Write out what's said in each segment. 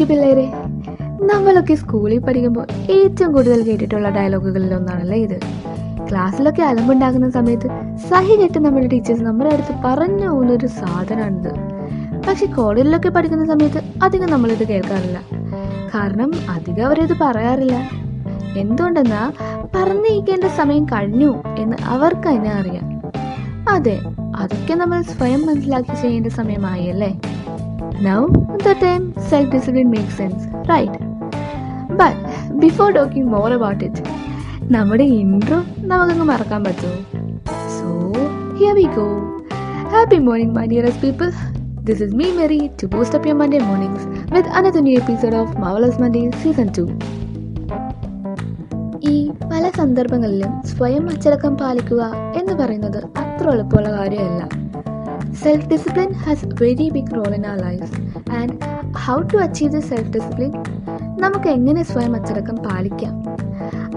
Okay പിള്ളേരെ. നമ്മളൊക്കെ സ്കൂളിൽ പഠിക്കുമ്പോൾ ഏറ്റവും കൂടുതൽ കേട്ടിട്ടുള്ള ഡയലോഗുകളിൽ ഒന്നാണല്ലേ ഇത്. ക്ലാസ്സിലൊക്കെ അലമ്പുണ്ടാകുന്ന സമയത്ത് സഹി കെട്ട് നമ്മുടെ ടീച്ചേഴ്സ് നമ്മുടെ അടുത്ത് പറഞ്ഞു പോകുന്ന ഒരു സാധനമാണിത്. പക്ഷെ കോളേജിലൊക്കെ പഠിക്കുന്ന സമയത്ത് അധികം നമ്മളിത് കേൾക്കാറില്ല. കാരണം അധികം അവരിത് പറയാറില്ല. എന്തുകൊണ്ടെന്നാ പറഞ്ഞിരിക്കേണ്ട സമയം കഴിഞ്ഞു എന്ന് അവർക്ക് തന്നെ അറിയാം. അതെ അതൊക്കെ നമ്മൾ സ്വയം മനസ്സിലാക്കി ചെയ്യേണ്ട സമയമായി അല്ലേ Now, the term self-discipline makes sense, right? But before talking more about it, നമ്മുടെ ഇൻട്രോ നമുക്കങ്ങ് മറക്കാൻ പറ്റുമോ? So here we go happy morning my dearest people this is me Mary to boost up your Monday mornings with another new episode of marvellous Monday season two ഈ പല സന്ദർഭങ്ങളിലും സ്വയം അച്ചടക്കം പാലിക്കുക എന്ന് പറയുന്നത് അത്ര എളുപ്പമുള്ള കാര്യമല്ല. Self discipline has very big role in our lives. And how to achieve the self discipline? നമുക്ക് എങ്ങനെ സ്വയം അച്ചടക്കം പാലിക്കാം?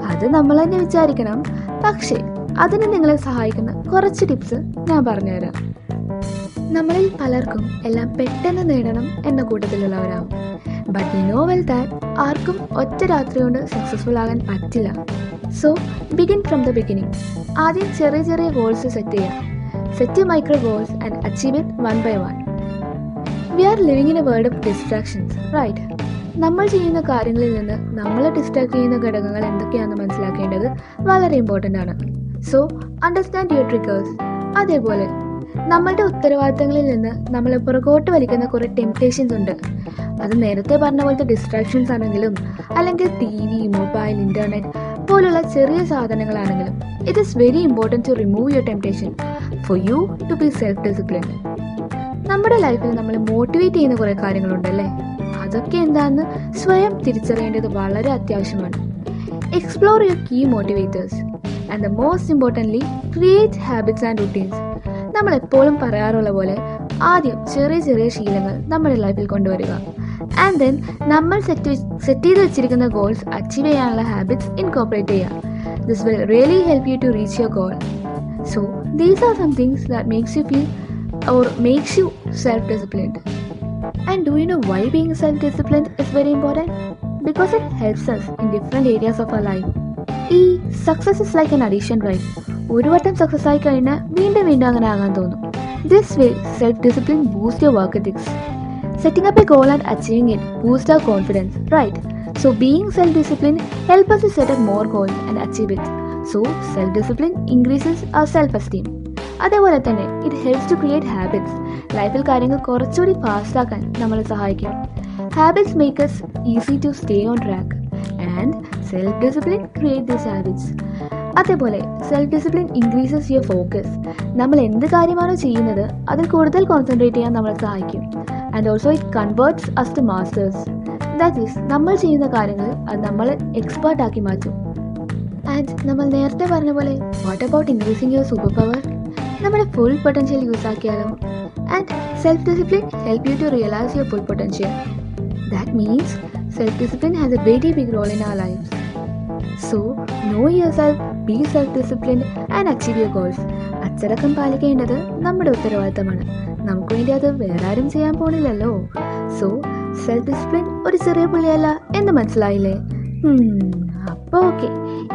അത് നമ്മൾ തന്നെ വിചാരിക്കണം. പക്ഷേ അതിന് നിങ്ങളെ സഹായിക്കുന്ന കുറച്ച് ടിപ്സ് ഞാൻ പറഞ്ഞുതരാം. നമ്മളിൽ പലർക്കും എല്ലാം പെട്ടെന്ന് നേടണം എന്ന കൂട്ടത്തിലുള്ളവരാവും. But you know well that ആർക്കും ഒറ്റ രാത്രി കൊണ്ട് സക്സസ്ഫുൾ ആകാൻ പറ്റില്ല. So begin from the beginning ആദ്യം ചെറിയ ചെറിയ ഗോൾസ് സെറ്റ് ചെയ്യാം set micro goals and achieve it one by one. We are living in a world of distractions right നമ്മൾ ചെയ്യുന്ന കാര്യങ്ങളിൽ നിന്ന് നമ്മളെ ഡിസ്ട്രാക്ട് ചെയ്യുന്ന ഘടകങ്ങൾ എന്തൊക്കെയാണെന്ന് മനസ്സിലാക്കേണ്ടത് വളരെ ഇമ്പോർട്ടന്റ് ആണ്. സോ അണ്ടർസ്റ്റാൻഡ് യുവർ ട്രിക്കേഴ്സ് അതേപോലെ നമ്മളുടെ ഉത്തരവാദിത്തങ്ങളിൽ നിന്ന് നമ്മളെ പുറകോട്ട് വലിക്കുന്ന കുറേ ടെംപ്റ്റേഷൻസ് ഉണ്ട്. അത് നേരത്തെ പറഞ്ഞ പോലത്തെ ഡിസ്ട്രാക്ഷൻസ് ആണെങ്കിലും അല്ലെങ്കിൽ ടി വി മൊബൈൽ ഇന്റർനെറ്റ് പോലുള്ള ചെറിയ സാധനങ്ങളാണെങ്കിലും it is very important to remove your temptation for you to be self discipline നമ്മുടെ ലൈഫിൽ നമ്മൾ മോട്ടിവേറ്റ് ചെയ്യുന്ന കുറേ കാര്യങ്ങളുണ്ടല്ലേ? അതൊക്കെ എന്താണെന്ന് സ്വയം തിരിച്ചറിയേണ്ടത് വളരെ അത്യാവശ്യമാണ്. Explore your key motivators and the most importantly create habits and routines നമ്മൾ എപ്പോഴും പറയാറുള്ള പോലെ ആദ്യം ചെറിയ ചെറിയ ശീലങ്ങൾ നമ്മുടെ ലൈഫിൽ കൊണ്ടുവരിക. ആൻഡ് ദെൻ നമ്മൾ സെറ്റ് സെറ്റ് ചെയ്ത് വെച്ചിരിക്കുന്ന ഗോൾസ് അച്ചീവ് ചെയ്യാനുള്ള ഹാബിറ്റ്സ് ഇൻകോപ്പറേറ്റ് ചെയ്യുക. This will really help you to reach your goal so these are some things that makes you feel or makes you self-disciplined. And do you know why being self-disciplined is very important? Because it helps us in different areas of our life. ഈ success is like an addition right ഒരു വട്ടം success ആയി കഴിഞ്ഞാൽ വീണ്ടും വീണ്ടും അങ്ങനെ ആകാൻ തോന്നും this way self discipline boost your work ethics setting up a goal and achieving it boost our confidence right so being self discipline help us to set up more goals and achieve it. So self discipline increases our self esteem അതേപോലെ തന്നെ it helps to create habits ലൈഫിൽ കാര്യങ്ങൾ കുറച്ചുകൂടി fast ആക്കാൻ നമ്മളെ സഹായിക്കും. Habits makers easy to stay on track and self discipline create this habits അതേപോലെ self discipline increases your focus നമ്മൾ എന്ത് കാര്യമാണോ ചെയ്യുന്നത് അതിൽ കൂടുതൽ കോൺസെൻട്രേറ്റ് ചെയ്യാൻ നമ്മളെ സഹായിക്കും. And also it converts us to masters that is നമ്മൾ ചെയ്യുന്ന കാര്യങ്ങൾ അത് നമ്മളെ എക്സ്പേർട്ട് ആക്കി മാറ്റും. ആൻഡ് നമ്മൾ നേരത്തെ പറഞ്ഞ പോലെ what about increasing your super power നമ്മുടെ full potential use ആക്കിയാലോ? And self discipline help you to realise your full potential that means self discipline has a very big role in our life so know your self be self discipline and achieve your goals അച്ചടക്കം പാലിക്കേണ്ടത് നമ്മുടെ ഉത്തരവാദിത്തമാണ്. നമുക്ക് വേണ്ടി അത് വേറെ ആരും ചെയ്യാൻ പോണില്ലല്ലോ. സോ സെൽഫ് ഡിസിപ്ലിൻ ഒരു ചെറിയ പുള്ളിയല്ല എന്ന് മനസ്സിലായില്ലേ? അപ്പോൾ ഓക്കെ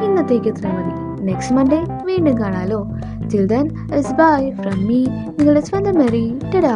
ഇന്നത്തേക്ക് ഇത്ര മതി നെക്സ്റ്റ് മൺഡേ വീണ്ടും കാണാലോ. Till then it's bye from me നിങ്ങളുടെ സ്വന്തം മെറി ടഡാ